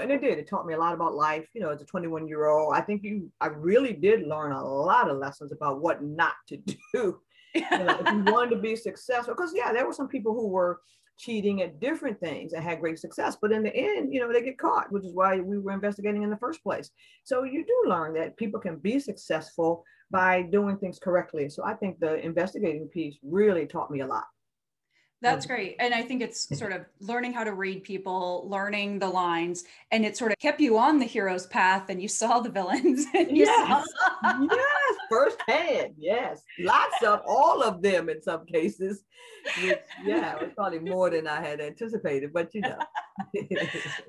and it did. It taught me a lot about life. You know, as a 21 year old, I think you, I really did learn a lot of lessons about what not to do. you know, if you wanted to be successful, because yeah, there were some people who were cheating at different things and had great success, but in the end, you know, they get caught, which is why we were investigating in the first place. So you do learn that people can be successful by doing things correctly. So I think the investigating piece really taught me a lot. That's um, great. And I think it's sort of learning how to read people, learning the lines, and it sort of kept you on the hero's path and you saw the villains. And you yes. Saw- yes, firsthand. Yes. Lots of all of them in some cases. Which, yeah, it was probably more than I had anticipated, but you know.